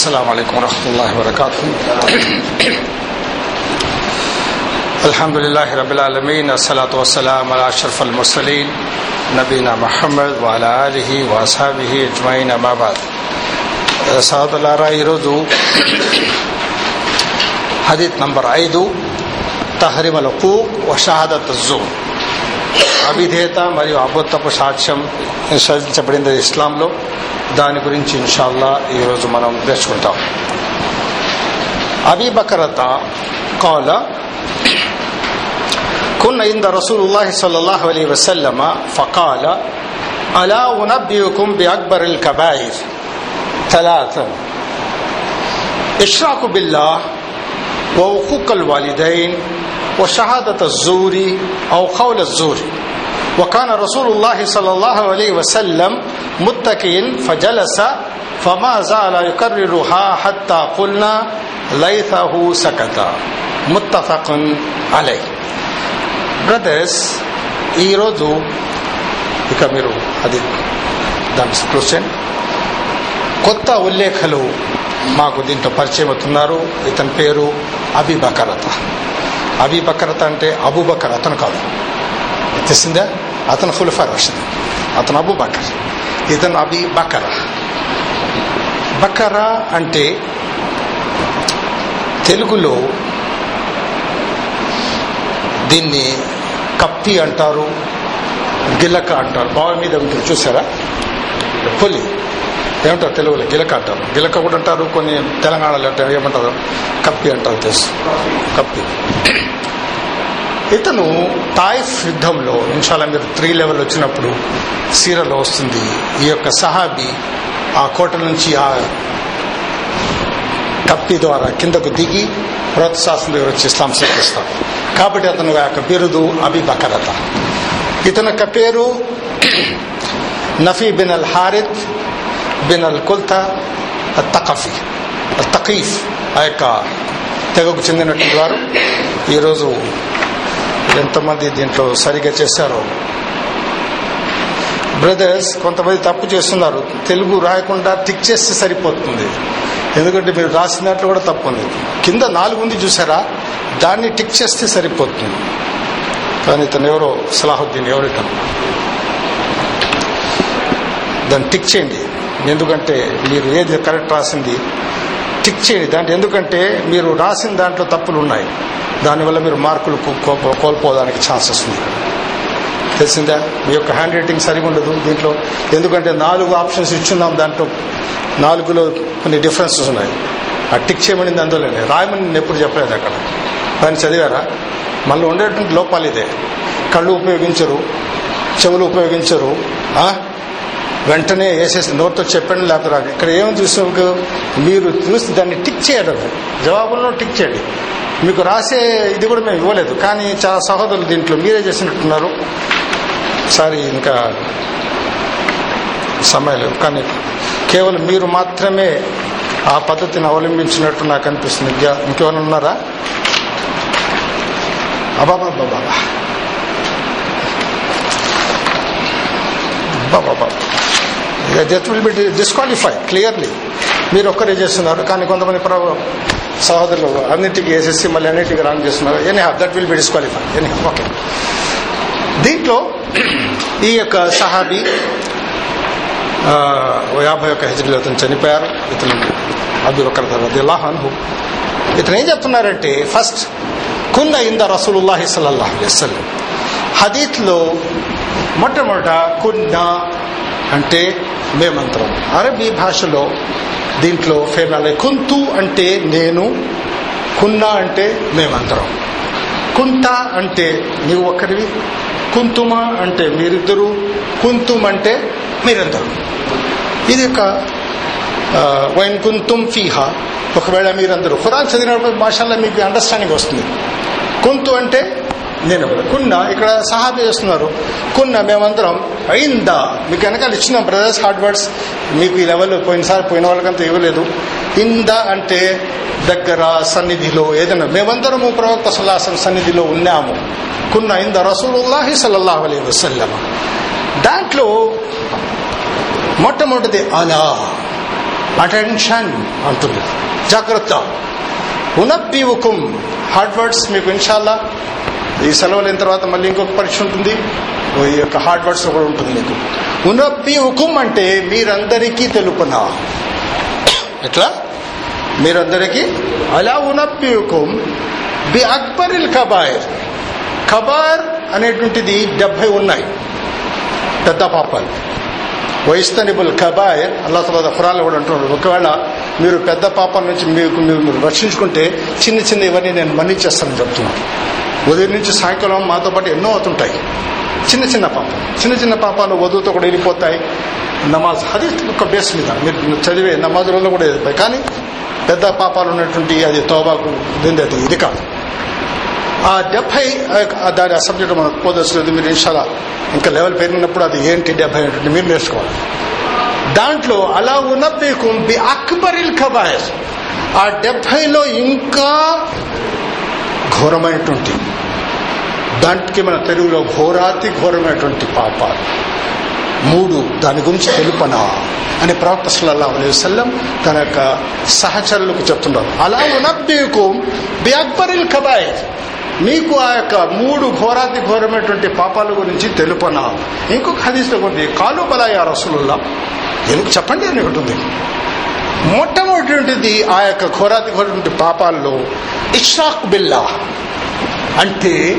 السلام عليكم ورحمة الله وبركاته الحمد لله رب العالمين الصلاة والسلام على أشرف المرسلين نبينا محمد وعلى آله وأصحابه أجمعين أما بعد సహోదరులారా ఈరోజు హదీత్ నంబర్ ఐదు తహరిమల హుకూక్ వషాహదత్ జూర్ అవిధేత మరియు అబద్ధపు సాక్ష్యం నిషేధించబడింది ఇస్లాంలో దాని గురించి ఇన్షాల్లా ఈరోజు మనం నేర్చుకుంటాం అబీ బకరత కాల كن عند رسول الله صلى الله عليه وسلم فقال ألا أنبئكم بأكبر الكبائر ثلاثا إشراك بالله وحقوق الوالدين وشهادة الزور أو قول الزور وكان رسول الله صلى الله عليه وسلم متكئا فجلس فما زال يكررها حتى قلنا ليته سكت متفق عليه బ్రదర్స్ ఈరోజు ఇక మీరు అది దాని క్వశ్చన్ కొత్త ఉల్లేఖలు మాకు దీంట్లో పరిచయం అవుతున్నారు ఇతని పేరు అబిబకరత అబిబకరత అంటే అబుబకర్ అతను కాదు తెలిసిందా అతను ఖుల్ఫా రాషిద్ అతను అబు బకర్ ఇతను అబి బకర బకరా అంటే తెలుగులో దీన్ని కప్పి అంటారు గిలక అంటారు బావి మీద ఉంటుంది చూసారా పులి ఏమంటారు తెలుగులో గిలక అంటారు గిలక కూడా అంటారు కొన్ని తెలంగాణలో అంటారు ఏమంటారు కప్పి అంటారు తెలుసు కప్పి ఇతను తాయిఫ్ యుద్ధంలో ఇన్షాల్లా మీరు త్రీ లెవెల్ వచ్చినప్పుడు సీరలో వస్తుంది. ఈ యొక్క సహాబి ఆ కోట నుంచి ఆ కప్పి ద్వారా కిందకు దిగి ప్రోత్సాహం దగ్గర వచ్చి ఇస్లాం స్వీకరిస్తాడు కాబట్టి అతను యొక్క బిరుదు అబి బకరత ఇతని యొక్క పేరు నఫీ బిన్ అల్ హారిత్ బిన్ అల్ కుల్తా తకఫీ తకీఫ్ ఆ యొక్క తెగకు చెందినటువంటి వారు. ఈరోజు ఎంతమంది దీంట్లో సరిగా చేశారో. బ్రదర్స్ కొంతమంది తప్పు చేస్తున్నారు. తెలుగు రాయకుండా టిక్ చేస్తే సరిపోతుంది. ఎందుకంటే మీరు రాసినట్లు కూడా తప్పు ఉంది. కింద నాలుగు ఉంది చూసారా? దాన్ని టిక్ చేస్తే సరిపోతుంది. కానీ ఇతను ఎవరో? సలాహుద్దీన్ ఎవరితను దాన్ని టిక్ చేయండి. ఎందుకంటే మీరు ఏది కరెక్ట్ రాసింది టిక్ చేయండి. దాంట్లో ఎందుకంటే మీరు రాసిన దాంట్లో తప్పులు ఉన్నాయి. దానివల్ల మీరు మార్కులు కోల్పోవడానికి ఛాన్సెస్ ఉంది. తెలిసిందా? మీ యొక్క హ్యాండ్ రైటింగ్ సరిగా ఉండదు దీంట్లో. ఎందుకంటే నాలుగు ఆప్షన్స్ ఇచ్చున్నాం దాంట్లో. నాలుగులో కొన్ని డిఫరెన్సెస్ ఉన్నాయి. ఆ టిక్ చేయమని అందులోనే. రాయమని నేను ఎప్పుడు చెప్పలేదు అక్కడ. దాన్ని చదివారా? మళ్ళీ ఉండేటువంటి లోపాలు ఇదే. కళ్ళు ఉపయోగించరు చెవులు ఉపయోగించరు వెంటనే వేసేసి నోట్తో చెప్పండి లేకపోతే రాదు. ఇక్కడ ఏం చూసిన మీరు చూసి దాన్ని టిక్ చేయడం. జవాబుల్లో టిక్ చేయండి. మీకు రాసే ఇది కూడా మేము ఇవ్వలేదు. కానీ చాలా సహోదరులు దీంట్లో మీరే చేసినట్టున్నారు. సారీ ఇంకా సమయం లేదు. కానీ కేవలం మీరు మాత్రమే ఆ పద్ధతిని అవలంబించినట్టు నాకు అనిపిస్తుంది. ఇంకేమైనా ఉన్నారా? అబాబా బాబా బాబా that will be disqualify clearly మీరు ఒక్కరే చేస్తున్నారు కానీ కొంతమంది సహోదరులు అన్నింటికి వేసేసి మళ్ళీ అన్నింటికి రాంగ్ చేస్తున్నారు. Any have that will be disqualify any okay దీంట్లో ఈ యొక్క సహాబీ యాభై ఒక హెజ్రీలో అతను చనిపోయారు. ఇతను అబ్దుల్ ఒకరి తర్వాత అన్హు. ఇతను ఏం చెప్తున్నారంటే ఫస్ట్ కున్న ఇంద రసూలుల్లాహి సల్లల్లాహు వసల్లం. హదీత్లో మొట్టమొదట కున్న అంటే మేమంతరం అరబీ భాషలో దీంట్లో ఫేనాలే కుంతు అంటే నేను కున్నా అంటే మేమంతరం కుంత అంటే నీవు ఒక్కరివి కుంతుమా అంటే మీరిద్దరు కుంతుం అంటే మీరందరూ. ఇది ఒక వైన్ కుంతుం ఫీహా. ఒకవేళ మీరందరూ ఖురాన్ చదివినప్పుడు భాషల్లో మీకు అండర్స్టాండింగ్ వస్తుంది. కుంతు అంటే నేను కున్న ఇక్కడ సహాబీ చేస్తున్నారు. కున్న మేమందరం అయిందా? మీకు వెనకాల ఇచ్చిన బ్రదర్స్ హార్డ్ వర్డ్స్ మీకు ఈ లెవెల్ పోయినసారి పోయిన వాళ్ళకంతా ఇవ్వలేదు. ఇందా అంటే దగ్గర సన్నిధిలో ఏదైనా మేమందరము ప్రవక్త సల్లాసం సన్నిధిలో ఉన్నాము. కున్న ఇంద రసూలుల్లాహి సల్లల్లాహు అలీ వసల్లం. దాంట్లో మొట్టమొదటిది అలా అటెన్షన్ అంటుంది. జాగ్రత్త. ఉనప్పి హార్డ్ వర్డ్స్ మీకు ఇన్షాల్లా ఈ సెలవులైన తర్వాత మళ్ళీ ఇంకొక పరీక్ష ఉంటుంది. ఈ యొక్క హార్డ్ వర్డ్స్ కూడా ఉంటుంది మీకు ఉనబ్బివుకుం అంటే మీరందరికీ తెలుపునా? ఎట్లా? మీరందరికీ అలా ఉనబ్బివుకుం బి అక్బరిల్ కబాయర్. కబార్ అనేటువంటిది డెబ్బై ఉన్నాయి. పెద్ద పాపాలు. వైస్తనిబుల్ కబాయర్ అల్లా తర్వాత ఖురాన్లో కూడా అంటున్నాడు. ఒకవేళ మీరు పెద్ద పాపాల నుంచి మీకు మీరు మీరు రక్షించుకుంటే చిన్న చిన్న ఇవన్నీ నేను మన్నిచేస్తానని చెప్తున్నాను ఉదయం నుంచి సాయంకాలం మాతో పాటు ఎన్నో అవుతుంటాయి. చిన్న చిన్న పాపం చిన్న చిన్న పాపాలు వధువుతో కూడా వెళ్ళిపోతాయి. నమాజ్ అది ఒక బేస్ మీద. మీరు చదివే నమాజ్ రోజులో కూడా వెళ్ళిపోయి కానీ పెద్ద పాపాలు ఉన్నటువంటి అది తోబాకు దీని అది ఇది కాదు. ఆ డెబ్బై దాని ఆ సబ్జెక్ట్ మనకు పోదొచ్చలేదు మీరు ఇన్షాలా ఇంకా లెవెల్ పెరిగినప్పుడు అది ఏంటి డెబ్బై ఏంటంటే మీరు నేర్చుకోవాలి. దాంట్లో అలా ఉన్నప్పేకు బి అక్బరిల్ కబాయర్ ఆ డెబ్బైలో ఇంకా ఘోరమైనటువంటి దాంట్కి మన తెలుగులో ఘోరాతి ఘోరమైనటువంటి పాపాలు. మూడు దాని గురించి తెలుపనా? అని ప్రవక్త సల్లల్లా అలై వసల్లం తన యొక్క సహచరులకు చెప్తున్నారు అలా ఉన్నప్పేకు బి అక్బరిల్ కబాయర్. మీకు ఆ యొక్క మూడు ఘోరాతి ఘోరమైనటువంటి పాపాల గురించి తెలుపనా? ఇంకొక హదీస్లో ఉంది కాలు బలాయ రసులుల్లా? ఎందుకు చెప్పండి అని ఒకటి ఉంది. మొట్టమొదటిది ఆ యొక్క ఘోరాతి ఘోరటువంటి పాపాల్లో ఇషాక్ బిల్లా. అంటే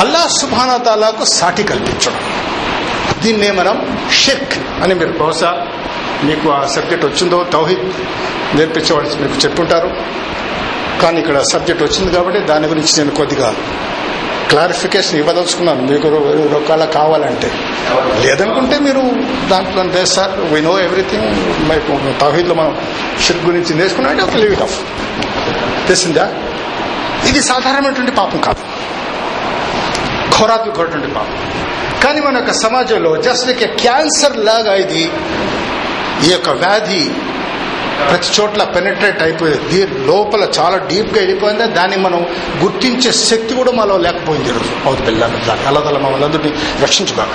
అల్లా సుభానతాలకు సాటి కల్పించడం. దీన్నే మనం షిర్క్ అని మీరు బహుశా మీకు ఆ సబ్జెక్ట్ వచ్చిందో తౌహిద్ నేర్పించేవాళ్ళు మీకు చెప్పుంటారు కానీ ఇక్కడ సబ్జెక్ట్ వచ్చింది కాబట్టి దాని గురించి నేను కొద్దిగా క్లారిఫికేషన్ ఇవ్వదలుచుకున్నాను. మీకు ఒకవేళ కావాలంటే. లేదనుకుంటే మీరు దాంట్లో లేదు సార్ వీ నో ఎవ్రీథింగ్ తౌహీద్లో మనం షిర్క్ గురించి నేర్చుకున్నా అంటే ఒక లీవ్ ఇట్ ఆఫ్ తెలిసిందా? ఇది సాధారణమైనటువంటి పాపం కాదు. ఘోరాత్మకమైనటువంటి పాపం. కానీ మన యొక్క సమాజంలో జస్ట్ లైక్ క్యాన్సర్ లాగా ఇది ఈ యొక్క వ్యాధి ప్రతి చోట్ల పెనట్రేట్ అయిపోయింది దీని లోపల చాలా డీప్గా వెళ్ళిపోయింది. దాన్ని మనం గుర్తించే శక్తి కూడా మనలో లేకపోయింది ఈరోజు. అవుతు బిల్లాను దాన్ని అల్లదల మమ్మల్ని అందరినీ రక్షించుగాక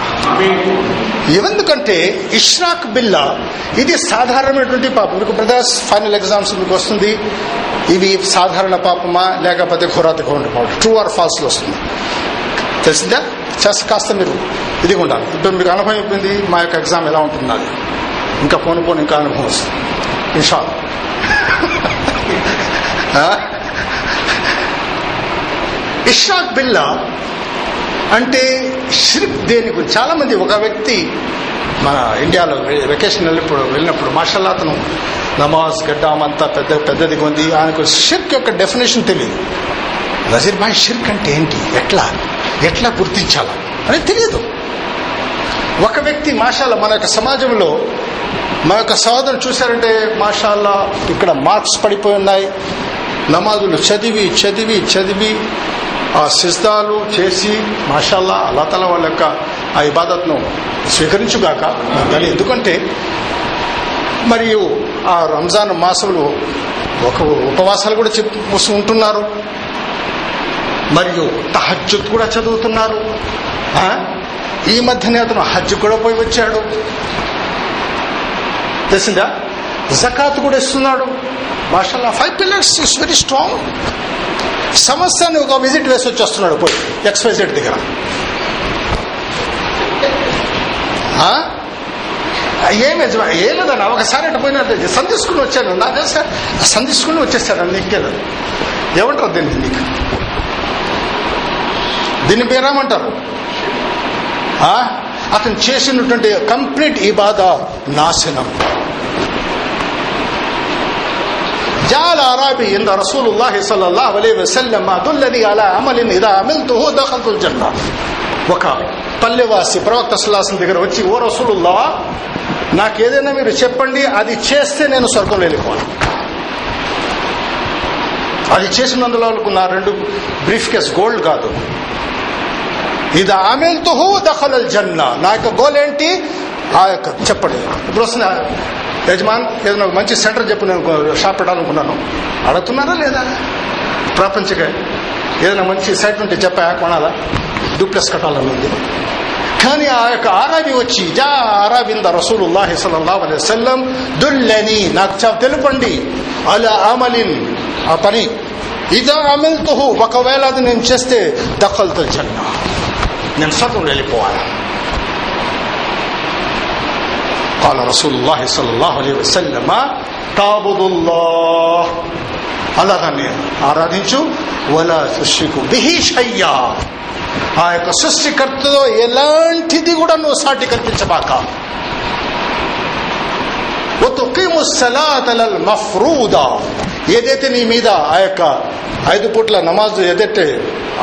ఎందుకంటే ఇష్రాక్ బిల్లా ఇది సాధారణమైనటువంటి పాపం. మీకు బ్రదర్స్ ఫైనల్ ఎగ్జామ్స్ మీకు వస్తుంది. ఇవి సాధారణ పాపమా లేకపోతే ఘోరాతి ఘోరం పాపం? ట్రూ ఆర్ ఫాల్స్ వస్తుంది. తెలిసిందా? చెస్ కాస్త మీరు ఇది ఉండాలి ఇప్పుడు మీకు అనుభవం అయిపోయింది మా యొక్క ఎగ్జామ్ ఎలా ఉంటుంది నాది ఇంకా పోను పోను ఇంకా అనుభవం వస్తుంది. ఇన్షా ఇషాక్ బిల్లా అంటే షిర్క్ దేని గురించి? చాలా మంది ఒక వ్యక్తి మన ఇండియాలో వెకేషన్ వెళ్ళినప్పుడు వెళ్ళినప్పుడు మాషల్లా అతను నమాజ్ గడ్డాం అంతా పెద్ద పెద్దది ఉంది ఆయనకు షిర్క్ యొక్క డెఫినేషన్ తెలియదు. నజీర్ భాయ్ షిర్క్ అంటే ఏంటి? ఎట్లా? ఎట్లా గుర్తించాలా? అనేది తెలియదు. ఒక వ్యక్తి మాషాల్లా మన యొక్క సమాజంలో మన యొక్క సోదరులు చూశారంటే మాషాల్లా ఇక్కడ మార్క్స్ పడిపోయి ఉన్నాయి. నమాజులు చదివి చదివి చదివి ఆ సిద్ధాలు చేసి మాషాల్లా అల్లాతల వాళ్ళ యొక్క ఆ ఇబాదత్ను స్వీకరించుగాక కానీ ఎందుకంటే మరియు ఆ రంజాన్ మాసంలో ఒక ఉపవాసాలు కూడా చెప్పు ఉంటున్నారు. మరియు తహజ్జుద్ కూడా చదువుతున్నారు ఈ మధ్యనే అతను హజ్ కూడా పోయి వచ్చాడు. తెలిసిందా? జకాత్ కూడా ఇస్తున్నాడు. మాషల్లా five pillars is very strong సమస్యని ఒక విజిట్ వేసి వచ్చేస్తున్నాడు పోయి. ఎక్స్వైజెడ్ దగ్గర. ఏమి ఏం లేదన్న ఒకసారి అటు పోయినా సంధించుకుని వచ్చాను. నాకు తెలుసా? సంధించుకుని వచ్చేసాను నీకేలేదు ఏమంటారు దీన్ని నీకు? దీన్ని పేరేమంటారు అతను చేసినటువంటి కంప్లీట్ ఈ బాధ నాశనం جعل أعرابي عند رسول الله صلى الله عليه وسلم ما دلني على عمل إذا عملته دخلت الجنة ఒక పల్లెవాసి ప్రవక్త సుల్లాసం దగ్గర వచ్చి ఓ రసూలుల్లా నాకేదైనా మీరు చెప్పండి అది చేస్తే నేను స్వర్గంలో వెళ్ళిపోవాలి అది చేసినందులో నా రెండు బ్రీఫ్ కేస్ గోల్డ్ కాదు ఇది తుహు దఖల్ జన్న. నా యొక్క గోల్ ఏంటి? ఆ యొక్క చెప్పండి. ఇప్పుడు వస్తున్న యజమాన్ ఏదైనా ఒక మంచి సెంటర్ చెప్పు నేను షాప్ పెట్టాలనుకున్నాను. అడుగుతున్నారా లేదా? ప్రాపంచిక. ఏదైనా మంచి సైట్ ఉంటే చెప్పా కొనాలా? డూప్లెస్ కట్టాలని ఉంది. కానీ ఆ యొక్క ఆరాబి వచ్చి జా ఆరాబింద రసూలుల్లాహి సల్లల్లాహు అలైహి వసల్లం దుల్లని నాకు తెలుపండి. అలా అమలిన్. ఆ పని. ఇదా అమిల్తుహు ఒకవేళ అది నేను చేస్తే దఖల్తో జన్నా. నేను స్వర్గం వెళ్ళిపోవాలి قال رسول الله صلى الله عليه وسلم تعبد الله అలా దాన్ని ఆరాధించు వలా సృష్టికు బిహి షయ్యా ఆ యొక్క సృష్టికర్తలో ఎలాంటిది కూడా నువ్వు సాటి కల్పించబాక ఒతుకీము సలాతలల్ మఫ్రూదా ఏదైతే నీ మీద ఆ యొక్క ఐదు పూట్ల నమాజ్ ఏదైతే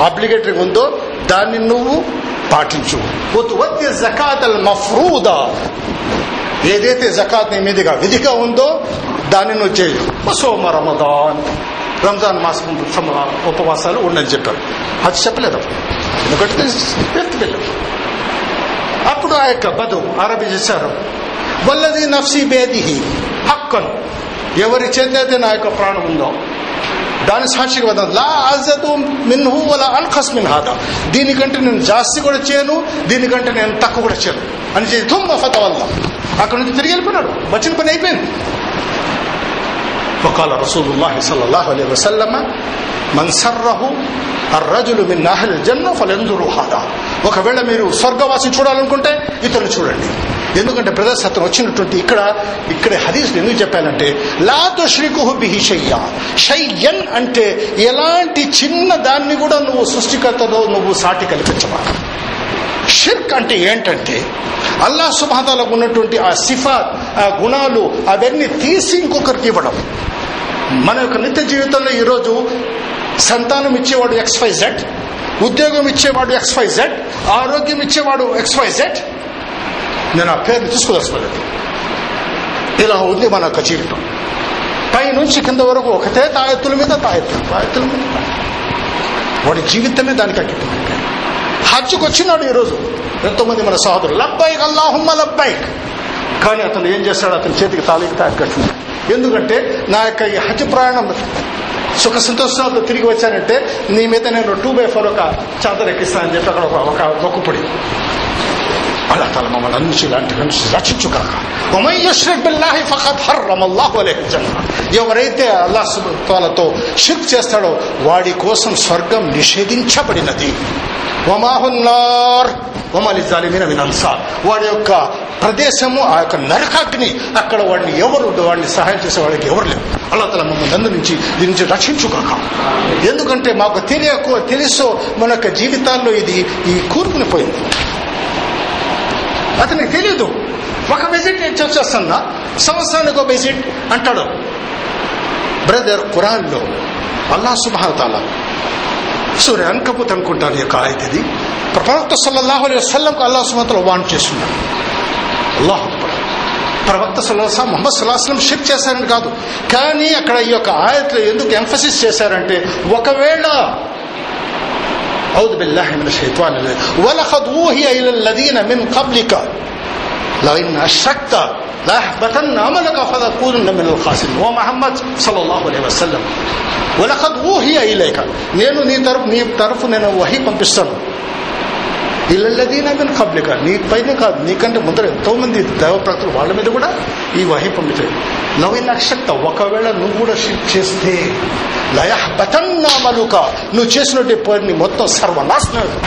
ఆబ్లిగేటరీ ఉందో దాన్ని నువ్వు పాటించు. వద్య జకాతల్ మఫ్రూదా. ఏదైతే జకాత్ నీ మీదుగా విధిగా ఉందో దాన్ని నువ్వు చేయు. సోమ రమదాన్. రంజాన్ మాసం ఉపవాసాలు ఉండని చెప్పారు. అది చెప్పలేదు. ఎందుకంటే అప్పుడు ఆ యొక్క బదు అరబి చేశారు. వల్లది నఫ్సి బేదిహి హక్కను. ఎవరి చేతైతే నా యొక్క ప్రాణం ఉందో దాని సాక్షిగా వద్దాం లా అజదు మిన్హు వలా అన్ఖస్ మిన్ హాదా దీనికంటే నేను జాస్తి కూడా చేయను దీనికంటే నేను తక్కువ కూడా చేయను అని చెప్పి తుమ్మ ఫత వల్ల అక్కడ నుంచి తిరిగి వెళ్ళిపోయినాడు వచ్చిన పని అయిపోయింది وقال رسول الله صلى الله عليه وسلم من سره الرجل من اهل الجنه فلينظروا هذا ఒకవేళ మీరు స్వర్గవాసి చూడాలనుకుంటే ఇతరులు చూడండి ఎందుకంటే బ్రదర్స్ అతను వచ్చినటువంటి ఇక్కడ ఇక్కడ హదీస్ ఎందుకు చెప్పానంటే లాతో శ్రీకుహు బిహి షయ్య. షయ్యన్ అంటే ఎలాంటి చిన్న దాన్ని కూడా నువ్వు సృష్టికర్తలో నువ్వు సాటి కల్పించవా షిర్క్ అంటే ఏంటంటే అల్లా సుభాతాలకు ఉన్నటువంటి ఆ సిఫాత్ ఆ గుణాలు అవన్నీ తీసి ఇంకొకరికి ఇవ్వడం. మన యొక్క నిత్య జీవితంలో ఈరోజు సంతానం ఇచ్చేవాడు ఎక్స్ వై జెడ్ ఉద్యోగం ఇచ్చేవాడు ఎక్స్ వై జెడ్ ఆరోగ్యం ఇచ్చేవాడు ఎక్స్ వై జెడ్ నేను ఆ పేరుని తీసుకోదలుచుకోలేదు ఇలా ఉంది మన యొక్క జీవితం పై కింద వరకు ఒకటే తాయెత్తుల మీద తాయెత్తులు తాయెత్తుల మీద వాడి జీవితమే దానికి అగ్గిపోయింది హజ్జుకు వచ్చినాడు ఈరోజు ఎంతో మంది మన సహోదరులు లబ్బైక్ అల్లాహుమ్మ లబ్బైక్ కానీ అతను ఏం చేస్తాడు అతని చేతికి తాళికి తాకి ఎందుకంటే నా యొక్క ఈ హజ్ ప్రయాణం సుఖ సంతోషాలతో తిరిగి వచ్చానంటే నీ మీద నేను టూ బై ఫోర్ ఒక చాదర్ ఎక్కిస్తానని చెప్పి అక్కడ ఒక ఒక అలా తల మమ్మల్ని అన్ని ఇలాంటి నుంచి రక్షించు కాక ఎవరైతే అల్లా సుబ్హానతో షిర్క్ చేస్తాడో వాడి కోసం స్వర్గం నిషేధించబడినది. ఒమాహున్నార్ వమాలి జాలిమిన వినన్సార్ వాడి యొక్క ప్రదేశము ఆ యొక్క నరకాగ్ని అక్కడ వాడిని ఎవరు వాడిని సహాయం చేసే వాడికి ఎవరు లేవు అల్లా తల మమ్మల్ని అందు నుంచి దీని నుంచి రక్షించుకోక ఎందుకంటే మాకు తెలియకు తెలుసో మన యొక్క జీవితాల్లో ఇది ఈ కూర్పుని పోయింది. అతనికి తెలియదు ఒక విజిట్ నేను చేస్తున్నా. సంవత్సరానికి ఒక విజిట్ అంటాడు. బ్రదర్ ఖురాన్లో అల్లా సుబాతాల సూర్య అంకపోతే అనుకుంటాను యొక్క ఆయత ఇది ప్రవక్త సల్లల్లాహు అలైహి వసల్లంకు అల్లా సుమతలు వాన్ చేస్తున్నాడు. అల్లాహ్ ప్రవక్త సల్లాహ మొహమ్మద్ సల్లాహం షిఫ్ట్ చేశారని కాదు. కానీ అక్కడ ఈ యొక్క ఆయతలు ఎందుకు ఎంఫసిస్ చేశారంటే ఒకవేళ أعوذ بالله من الشيطان الرجيم ولقد أوحي إلى الذين من قبلك لئن أشركت ليحبطن عملك فتكونن من الخاسرين ومحمد صلى الله عليه وسلم ولقد أوحي إليك నేను నీ తరపు నీ తరఫు నేను వహి పంపిస్తాను ఇల్లదీన కబ్లిక నీ పైన కాదు. నీకంటే ముందర ఎంతో మంది దైవప్రతులు వాళ్ళ మీద కూడా ఈ వహి పంపించాడు నవ్వు నక్షత్ర ఒకవేళ నువ్వు కూడా షిఫ్ట్ చేస్తే లయహబతన్నామలుక నువ్వు చేసినట్టు పని మొత్తం సర్వనాశనం.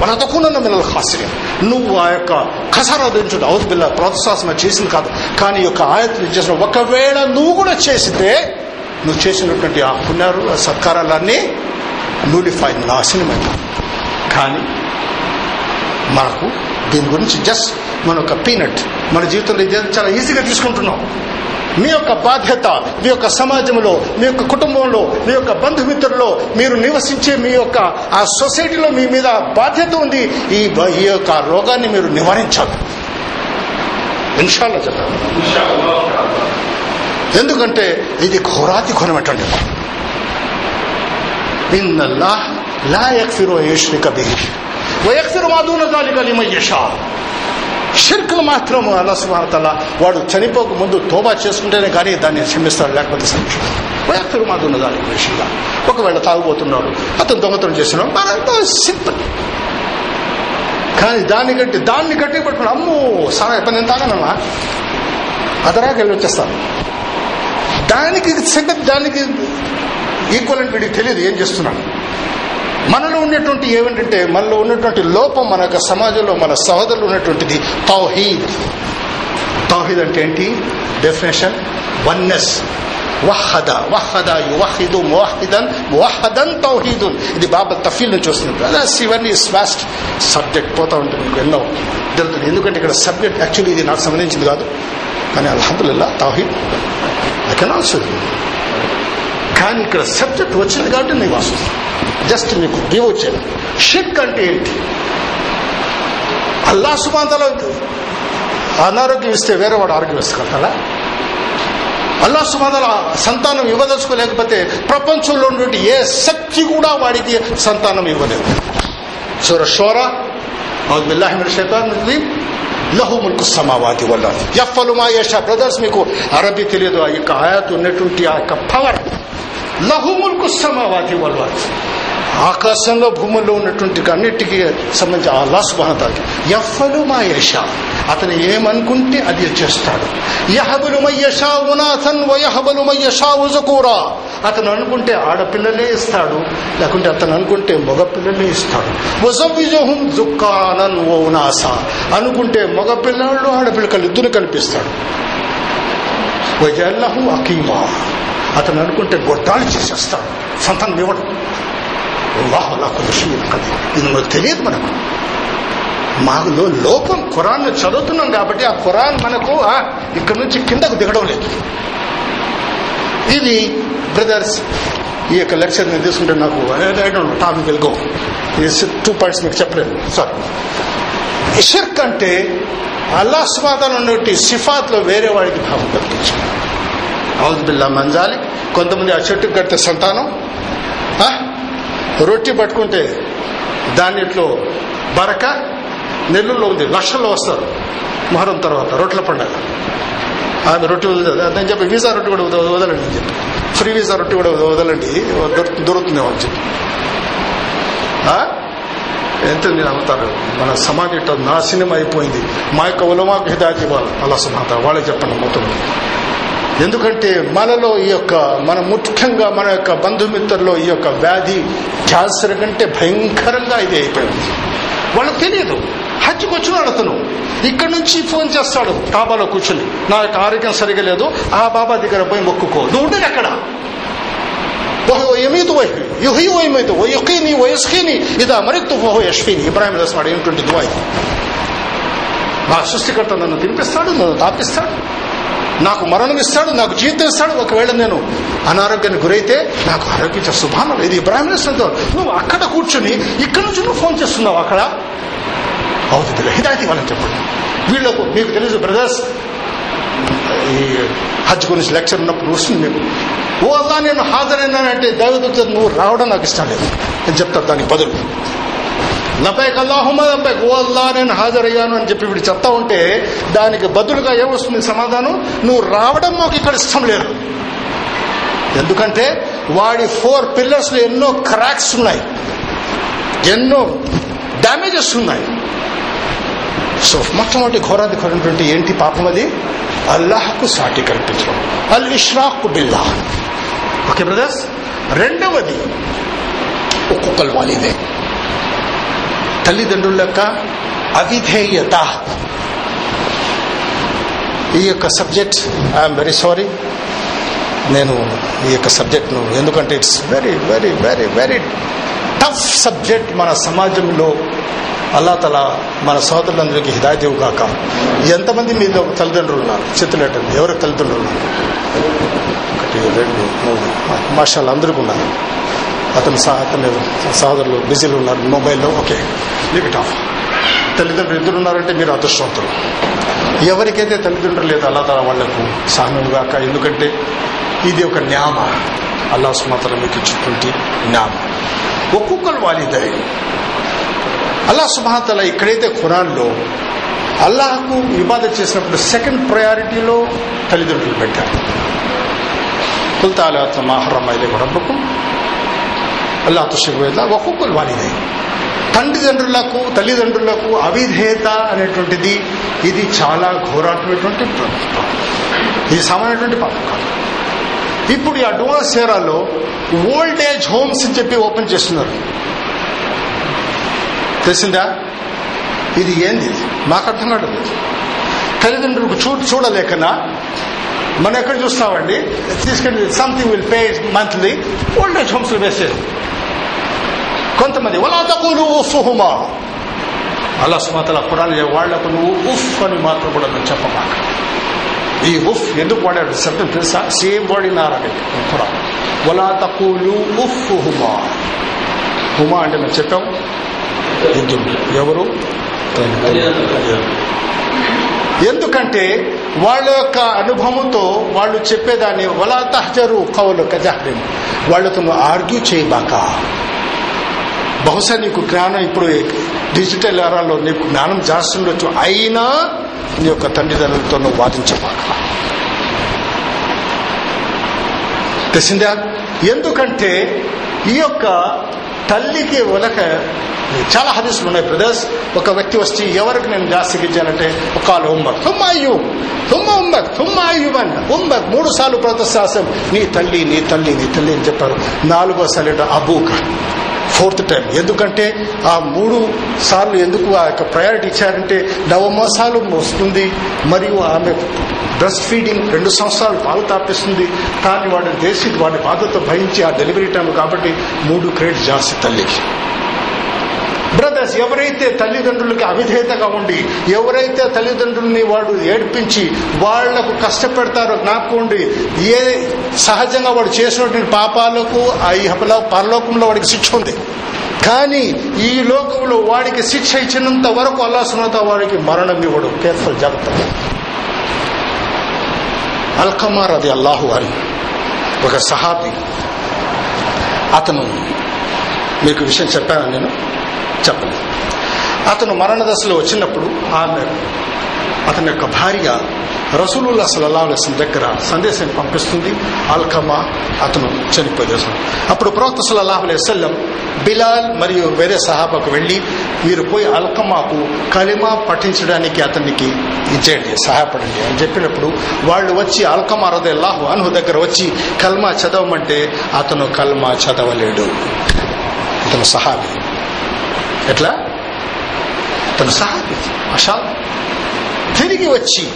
మన తక్కువ మిల్లలు హాస్యం నువ్వు ఆ యొక్క కసరాదించుడు అవుతు బిల్ల ప్రోత్సాహం చేసింది కాదు. కానీ ఈ యొక్క ఆయతలు చేసిన ఒకవేళ నువ్వు కూడా చేస్తే నువ్వు చేసినటువంటి ఆ పుణ్యాలు సత్కారాలన్నీ నూలిఫై నాశనమైంది కానీ మనకు దీని గురించి జస్ట్ మన యొక్క పీనట్ మన జీవితంలో ఇది చాలా ఈజీగా తీసుకుంటున్నాం. మీ యొక్క బాధ్యత మీ యొక్క సమాజంలో మీ యొక్క కుటుంబంలో మీ యొక్క బంధుమిత్రుల్లో మీరు నివసించే మీ యొక్క ఆ సొసైటీలో మీ మీద బాధ్యత ఉంది ఈ ఈ యొక్క రోగాన్ని మీరు నివారించాలి. ఇన్షాల్లో చెప్పాలి ఎందుకంటే ఇది ఘోరాతి ఘోరమటండి ఇన్నల్లా లా యక్ఫిరు యష్రిక బిహి. వయక్ఫిరు మా దూన దాలిక షిర్కులు మాత్రం అల్లా సుబానతల వాడు చనిపోక ముందు తోబా చేసుకుంటేనే కానీ దాన్ని క్షమిస్తాడు లేకపోతే క్షమిస్తాడు వయక్ఫిరు మా దూన ఒకవేళ తాగుబోతున్నాడు అతను దొంగతనం చేస్తున్నాడు. సింపుల్ కానీ దాన్ని గట్టి దాన్ని గట్టి పట్టుకుని అమ్మో సారా ఎప్పుడు నేను తాగనమ్మా? అదరాకి వెళ్ళి వచ్చేస్తాను దానికి దానికి ఈక్వల్ అంటే వీడికి తెలియదు ఏం చేస్తున్నాడు? మనలో ఉన్నటువంటి ఏమిటంటే మనలో ఉన్నటువంటి లోపం మన సమాజంలో మన సహోదరులు ఉన్నటువంటిది తౌహీద్. తౌహీద్ అంటే ఏంటి? డెఫినేషన్ వన్నెస్ వహద వహద యువహిదు మోహిదన్ మోహదన్ తౌహీదున్. ఇది బాబా తఫీల్ నుంచి వస్తుంది. బ్రదర్స్ ఇవన్నీ స్వాస్ట్ సబ్జెక్ట్ పోతా ఉంటుంది. మీకు ఎన్నో జరుగుతుంది. ఎందుకంటే ఇక్కడ సబ్జెక్ట్ యాక్చువల్లీ ఇది నాకు సంబంధించింది కాదు. కానీ అల్హదుల్లా తౌహీద్. ఐ కెన్ ఆల్సో కానీ ఇక్కడ సబ్జెక్ట్ వచ్చింది కాబట్టి నీకు వస్తుంది జస్ట్ నీకు గివ్ వచ్చాను షిర్క్ అంటే ఏంటి? అల్లా సుమాంతలో అనారోగ్యం ఇస్తే వేరే వాడు ఆరోగ్యం ఇస్తారా అల్లా సుమాదల సంతానం ఇవ్వదలుచుకోలేకపోతే ప్రపంచంలో ఉన్నటువంటి ఏ శక్తి కూడా వాడికి సంతానం ఇవ్వలేదు. సూర షోరా లహు ముల్కు సమావాతి వల్ల ఎఫ్ఫలు మా యషా. బ్రదర్స్ మీకు అరబీ తెలియదు ఆ యొక్క ఆయాత్ ఉన్నటువంటి ఆ యొక్క పవర్ లహుముల్కు సమావాది వాళ్ళు ఆకాశంలో భూముల్లో ఉన్నటువంటి అన్నిటికీ సంబంధించి అల్లా సుబానతాకి ఎఫ్ఫలు మా యషా. అతను ఏమనుకుంటే అది చేస్తాడు. యహబులు మయ్యషా ఉనాథన్ వయహబులు మయ్యషా ఉజకూరా. అతను అనుకుంటే ఆడపిల్లలే ఇస్తాడు లేకుంటే అతను అనుకుంటే మగపిల్లలే ఇస్తాడు. వజవిజహుం దుఃఖానన్ ఓ ఉనాస. అనుకుంటే మగపిల్లలు ఆడపిల్లకలు ఇద్దరు కనిపిస్తాడు. వజల్లహు అకీమా. అతను అనుకుంటే గొడ్డాలు చేసేస్తాడు. సంతానం ఇవ్వడం. అల్లాహ్ అలా విషయం ఇది మనకు తెలియదు మనకు. మాలో లోపం ఖురాన్ చదువుతున్నాం కాబట్టి ఆ ఖురాన్ మనకు ఇక్కడ నుంచి కిందకు దిగడం లేదు. ఇది బ్రదర్స్ ఈ యొక్క లెక్చర్ నేను తీసుకుంటే నాకు టాపిక్ వెళ్ళగో టూ పాయింట్స్ మీకు చెప్పలేదు సార్ ఇషర్క్ అంటే అల్లా స్వాదాలు ఉన్నటువంటి సిఫాత్లో వేరే వాడికి భావం కల్పించాడు. అవును బిల్లా మంజాలి. కొంతమంది ఆ చెట్టుకు కడితే సంతానం. రొట్టి పట్టుకుంటే దానిట్లో బరక నెల్లూరులో ఉంది లక్షల్లో వస్తారు. మొహరం తర్వాత రొట్టెల పండగ. ఆమె రొట్టె అని చెప్పి వీసా రొట్టె కూడా వదలండి అని చెప్పి. ఫ్రీ వీసా రొట్టె కూడా వదలండి. దొరుకుతుంది అని చెప్పి. ఎంత నేను అమ్ముతారు మన సమాజం నా నాశనం అయిపోయింది. మా యొక్క ఉలమాకు హిదాయత్ ఇవ్వాలి. అలా సుమాత వాళ్ళే చెప్పండి మొత్తం. ఎందుకంటే మనలో ఈ యొక్క మన ముఖ్యంగా మన యొక్క బంధుమిత్రుల్లో ఈ యొక్క వ్యాధి క్యాన్సర్ కంటే భయంకరంగా ఇది అయిపోయింది. వాళ్ళకి తెలియదు. హజ్కి వచ్చినాడు అతను. ఇక్కడ నుంచి ఫోన్ చేస్తాడు. డాబాలో కూర్చుని. నా యొక్క ఆరోగ్యం సరిగా లేదు. ఆ బాబా దగ్గర పోయి మొక్కుకో. నువ్వు ఉండేది అక్కడ ఏమీదు యుహి ఓయమైదు ఓ యుకీని ఓ యస్కీని. ఇదా మరిక్తు ఓహో ఇబ్రాహిం రస్మాడు ఏమిటి దువా మా సృష్టికర్త నన్ను తినిపిస్తాడు నన్ను తాపిస్తాడు. నాకు మరణం ఇస్తాడు నాకు జీవితం ఇస్తాడు ఒకవేళ నేను అనారోగ్యానికి గురైతే నాకు ఆరోగ్యం శుభానం ఇది ఇబ్రాహిం నువ్వు అక్కడ కూర్చుని ఇక్కడ నుంచి నువ్వు ఫోన్ చేస్తున్నావు అక్కడ? అవుతుంది హిదాయతీ వాళ్ళని చెప్పండి. వీళ్ళకు మీకు తెలుసు బ్రదర్స్ ఈ హజ్ గురించి లెక్చర్ ఉన్నప్పుడు వస్తుంది మీకు. ఓ అల్లా నేను హాజరైనానంటే దైవదూత నువ్వు రావడం నాకు ఇష్టం లేదు. నేను చెప్తాను దానికి బదులు. లబైక్ అల్లాహుమ లబైక్ ఓ అల్లా నేను హాజరయ్యాను అని చెప్పి వీడు చెప్తా ఉంటే దానికి బదులుగా ఏమొస్తుంది సమాధానం? నువ్వు రావడం మాకు ఇక్కడ ఇష్టం లేదు. ఎందుకంటే వాడి ఫోర్ పిల్లర్స్లో ఎన్నో క్రాక్స్ ఉన్నాయి. ఎన్నో డ్యామేజెస్ ఉన్నాయి. సో మొట్టమొదటి ఘోరాది ఘోరైనటువంటి ఏంటి పాపం అది? అల్లాహకు సాటి కల్పించడం. అల్ ఇష్రాక్ బిల్లా. Okay brothers? రెండవది ఒక్కొక్కరు వాలిదే. తల్లిదండ్రుల యొక్క అవిధేయత. ఈ యొక్క సబ్జెక్ట్ ఐఎమ్ వెరీ సారీ నేను ఈ యొక్క సబ్జెక్ట్ను ఎందుకంటే it's very very very very tough subject మన సమాజంలో. అల్లా తల మన సోదరులందరికీ హిదాయదేవు కాక ఎంతమంది మీలో తల్లిదండ్రులు ఉన్నారు? చిత్తులేటండి ఎవరు తల్లిదండ్రులు ఉన్నారు? ఒకటి రెండు మూడు మాషాలు అందరికీ ఉన్నారు. అతను అతను సహోదరులు బిజీలు ఉన్నారు మొబైల్లో ఓకే లీవ్ ఇట్ ఆఫ్ తల్లిదండ్రులు ఇద్దరు ఉన్నారంటే మీరు అదృష్టవంతులు. ఎవరికైతే తల్లిదండ్రులు లేదు అల్లా తల వాళ్ళకు సహనం కాక ఎందుకంటే ఇది ఒక న్యామ. అల్లా సుమాతల మీకు ఇచ్చినటువంటి న్యామ. ఒక్కొక్కరు వాలిదాయి అల్లా సుమాతల ఇక్కడైతే ఖురాన్లో అల్లాహకు ఇబాదత్ చేసినప్పుడు సెకండ్ ప్రయారిటీలో తల్లిదండ్రులు పెట్టారు. కుల్తాలా మహరం అయితే రబ్బకు. అల్లా తుషివేద ఒక్కొక్కరు వాలిదాయి తండ్రిదండ్రులకు తల్లిదండ్రులకు అవిధేయత అనేటువంటిది ఇది చాలా ఘోరాటమైనటువంటి ఇది సామాన్యటువంటి పాపం కాదు ఇప్పుడు ఈ అడ్వాన్స్ ఏరాలో ఓల్డ్ ఏజ్ హోమ్స్ అని చెప్పి ఓపెన్ చేస్తున్నారు. తెలిసిందా? ఇది ఏంది? మాకు అర్థం కావట్లేదు. తల్లిదండ్రులకు చూ చూడలేకనా? మనం ఎక్కడ చూస్తామండి? తీసుకెళ్ళి something will pay monthly old age homes వేసేది కొంతమంది వలా తక్కువ ఉఫ్ఫుహుమా అలా సుమతల పురాలు వాళ్ళకు నువ్వు ఉఫ్ అని మాత్రం కూడా నువ్వు చెప్పమాక ఈ ఉఫ్ ఎందుకు వాడాడు శబ్దం తెలుసా? Same word in Arabic Quran వలా తక్కువలు ఉఫ్ హుమా హుమా అంటే మేము చెప్పాం. ఇద్దరు ఎవరు? ఎందుకంటే వాళ్ళ యొక్క అనుభవంతో వాళ్ళు చెప్పేదాన్ని వలా తహజరు కవులు కజహరిన్ వాళ్ళతో ఆర్గ్యూ చేయబాక. బహుశా నీకు జ్ఞానం ఇప్పుడు డిజిటల్ ఎరాలో నీకు జ్ఞానం జాస్తి ఉండొచ్చు అయినా నీ యొక్క తల్లిదండ్రులతో నువ్వు వాదించబాక. తెలిసిందా? ఎందుకంటే ఈ యొక్క తల్లికి వెనక చాలా హదీసులు ఉన్నాయి బ్రదర్స్. ఒక వ్యక్తి వచ్చి ఎవరికి నేను జాస్తికి ఇచ్చానంటే ఒక ఉమ్మర్. తుమ్మ అయ్యు తుమ్మ ఉమ్మర్. తుమ్మ అయ్యువన్ ఉమ్మర్ మూడు సార్లు ప్రదర్శాసం నీ తల్లి నీ తల్లి నీ తల్లి అని చెప్పారు. నాలుగో సార్లు అబూక ఫోర్త్ టైం. ఎందుకంటే ఆ మూడు సార్లు ఎందుకు ఆ యొక్క ప్రయారిటీ ఇచ్చారంటే నవమాసాలు వస్తుంది మరియు ఆమె బ్రెస్ట్ ఫీడింగ్ రెండు సంవత్సరాలు పాలు తాపిస్తుంది. కానీ వాడిని దేశీ వాడి బాధతో భయించి ఆ డెలివరీ టైం కాబట్టి మూడు క్రెడిట్ జాస్తి తల్లికి బ్రదర్స్ ఎవరైతే తల్లిదండ్రులకి అవిధేతగా ఉండి ఎవరైతే తల్లిదండ్రుల్ని వాడు ఏడ్పించి వాళ్ళకు కష్టపెడతారో జ్ఞాపకండి ఏ సహజంగా వాడు చేసినటువంటి పాపాలకు ఆ ఈ పరలోకంలో వాడికి శిక్ష ఉంది. కానీ ఈ లోకంలో వాడికి శిక్ష ఇచ్చినంత వరకు అల్లాసునంత వాడికి మరణం ఇవ్వడు కేర్ఫుల్ జాగ్రత్త అల్కమార్ అది అల్లాహు అని ఒక సహాబి అతను మీకు విషయం చెప్పాను నేను. చెప్పండి. అతను మరణ దశలో వచ్చినప్పుడు ఆమె అతని యొక్క భార్య రసూలుల్లా సల్లల్లాహు దగ్గర సందేశం పంపిస్తుంది. అల్కమా అతను చనిపోయేసాడు అప్పుడు ప్రవక్త సల్లల్లాహు అలైహి బిలాల్ మరియు వేరే సహాబాకు వెళ్ళి మీరు పోయి అల్కమాకు కలిమా పఠించడానికి అతనికి ఇచ్చేయండి సహాయపడండి అని చెప్పినప్పుడు వాళ్ళు వచ్చి అల్కమా లాహు అన్హు దగ్గర వచ్చి కల్మా చదవమంటే అతను కల్మా చదవలేడు. అతను సహాబీ. ఎట్లా? తను సహాబి అషా తిరిగి వచ్చి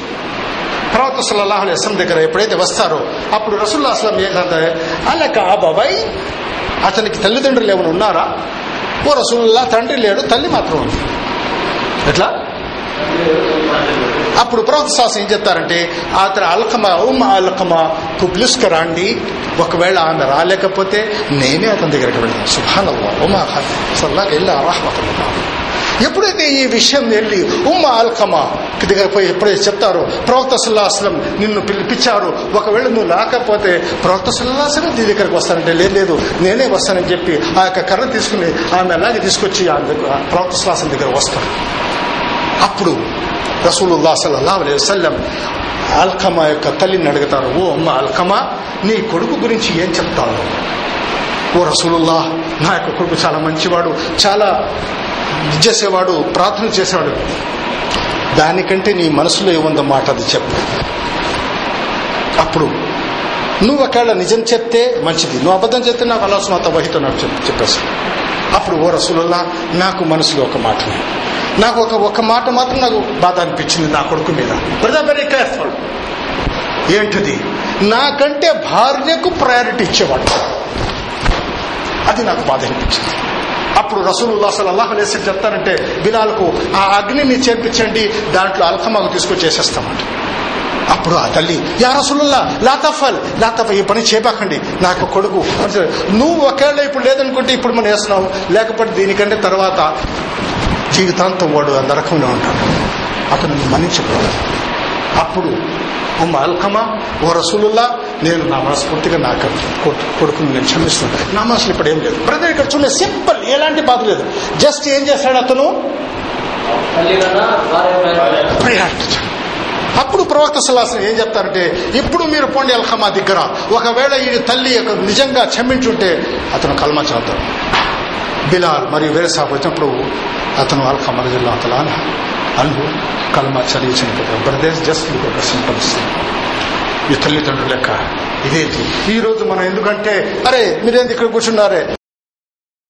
ప్రవక్త సల్లల్లాహు అలైహి దగ్గర ఎప్పుడైతే వస్తారో అప్పుడు రసూల్లా అస్లం ఏంటంటే అలక ఆ బాబాయ్ అతనికి తల్లిదండ్రులు ఏమైనా ఉన్నారా? ఓ రసూల్లా తండ్రి లేడు తల్లి మాత్రం ఉంది. ఎట్లా? అప్పుడు ప్రవక్త శాస్త్రం ఏం చెప్తారంటే అతను అల్కమా ఉమ్మ అల్కమా రాండి. ఒకవేళ ఆమె రాలేకపోతే నేనే అతని దగ్గరికి వెళ్ళాను. సుభాన్ అల్లా ఉమా సల్లా వెళ్ళా రహమతుల్లా ఎప్పుడైతే ఈ విషయం వెళ్ళి ఉమ్మ అల్కమా దగ్గర పోయి ఎప్పుడైతే చెప్తారో ప్రవక్త సుల్లాహస్లం నిన్ను పిలిపించారు. ఒకవేళ నువ్వు రాకపోతే ప్రవక్త సుల్లాహస్లం నీ దగ్గరకు వస్తానంటే లేదు లేదు నేనే వస్తానని చెప్పి ఆ యొక్క కర్ర తీసుకుని ఆమె అలాగే తీసుకొచ్చి ఆమె దగ్గర ప్రవక్త సుల్లాహం దగ్గర వస్తాను. అప్పుడు రసూలుల్లా సల్లల్లాహు అలై వసల్లం అల్కమా యొక్క తల్లిని అడుగుతారు ఓ అమ్మ అల్కమా నీ కొడుకు గురించి ఏం చెప్తావు? ఓ రసూలుల్లా నా యొక్క కొడుకు చాలా మంచివాడు చాలా చేసేవాడు ప్రార్థన చేసేవాడు. దానికంటే నీ మనసులో ఏముందో మాట అది చెప్పు. అప్పుడు నువ్వు ఒకవేళ నిజం చెప్తే మంచిది నువ్వు అబద్ధం చెప్తే నాకు అల్లాసుమాత వహితో నాకు చెప్పేసి. అప్పుడు ఓ రసూలుల్లా నాకు మనసులో ఒక మాట నాకు ఒక ఒక మాట మాత్రం నాకు బాధ అనిపించింది నా కొడుకు మీద. బ్రదర్ వెరీ కేర్ఫుల్ ఏంటిది? నాకంటే భార్యకు ప్రయారిటీ ఇచ్చేవాడు. అది నాకు బాధ అనిపించింది. అప్పుడు రసూలుల్లా అసలు అలైహి చెప్తారంటే బిలాలకు ఆ అగ్నిని చేర్పించండి దాంట్లో అల్కమాకు తీసుకొచ్చేసేస్తామంట అప్పుడు ఆ తల్లి యా రసూలుల్లా లాతఫల్ లాతఫ ఈ పని చేపకండి నాకు కొడుకు నువ్వు ఒకవేళ ఇప్పుడు లేదనుకుంటే ఇప్పుడు మనం వేస్తున్నావు లేకపోతే దీనికంటే తర్వాత జీవితాంతం వాడు ఆ నరకంలో ఉంటాడు. అతను మన్నించకూడదు అప్పుడు ఉమ్మ అల్కమా ఓ రసూలుల్లా నేను నా మనస్ఫూర్తిగా నా కొడుకుని నేను క్షమిస్తున్నాను. నా మనసులు ఇప్పుడు ఏం లేదు. బ్రదర్ ఇక్కడ చూడండి సింపుల్ ఎలాంటి బాధ లేదు. జస్ట్ ఏం చేస్తాడు అతను? అప్పుడు ప్రవక్త సలాసం ఏం చెప్తారంటే ఇప్పుడు మీరు పోండి అల్హమా దగ్గర. ఒకవేళ ఈ తల్లి నిజంగా క్షమించుంటే అతను కల్మా చదువుతాడు బిలాల్ మరియు వేరే సాబ్ వచ్చినప్పుడు అతను అల్కమర్ జిల్లా అతలా అన్హు కల్మ చదివి చనిపోతారు బ్రదర్స్ జస్ట్ ఒక సింటమ్స్ ఈ తల్లిదండ్రుల లెక్క ఇదేంటి? ఈ రోజు మనం ఎందుకంటే అరే మీరేంది ఇక్కడ కూర్చున్నారే?